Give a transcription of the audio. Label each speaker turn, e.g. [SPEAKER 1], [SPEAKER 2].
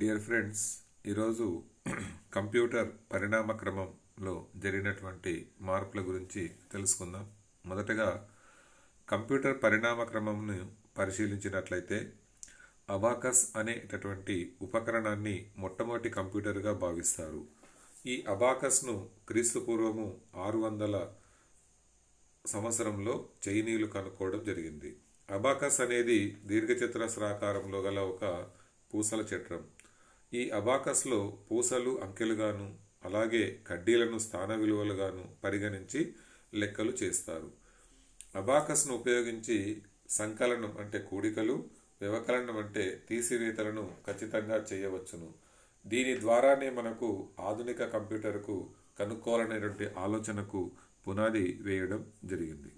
[SPEAKER 1] Dear friends ఈరోజు computer పరిణామ క్రమంలో జరిగినటువంటి మార్పుల గురించి తెలుసుకుందాం. మొదటగా కంప్యూటర్ పరిణామ క్రమంను పరిశీలించినట్లయితే అబాకస్ అనేటటువంటి ఉపకరణాన్ని మొట్టమొదటి కంప్యూటర్గా భావిస్తారు. ఈ అబాకస్ను క్రీస్తు పూర్వము ఆరు వందల సంవత్సరంలో చైనీయులు కనుక్కోవడం జరిగింది. అబాకస్ అనేది దీర్ఘచతురస్రాకారంలో గల ఒక పూసల చట్రం ఈ అబాకస్లో పూసలు అంకెలుగాను అలాగే కడ్డీలను స్థాన విలువలుగాను పరిగణించి లెక్కలు చేస్తారు. అబాకస్ను ఉపయోగించి సంకలనం అంటే కూడికలు వ్యవకలనం అంటే తీసివేతలను ఖచ్చితంగా చేయవచ్చును. దీని ద్వారానే మనకు ఆధునిక కంప్యూటర్కు కనుక్కోవాలనేటువంటి ఆలోచనకు పునాది వేయడం జరిగింది.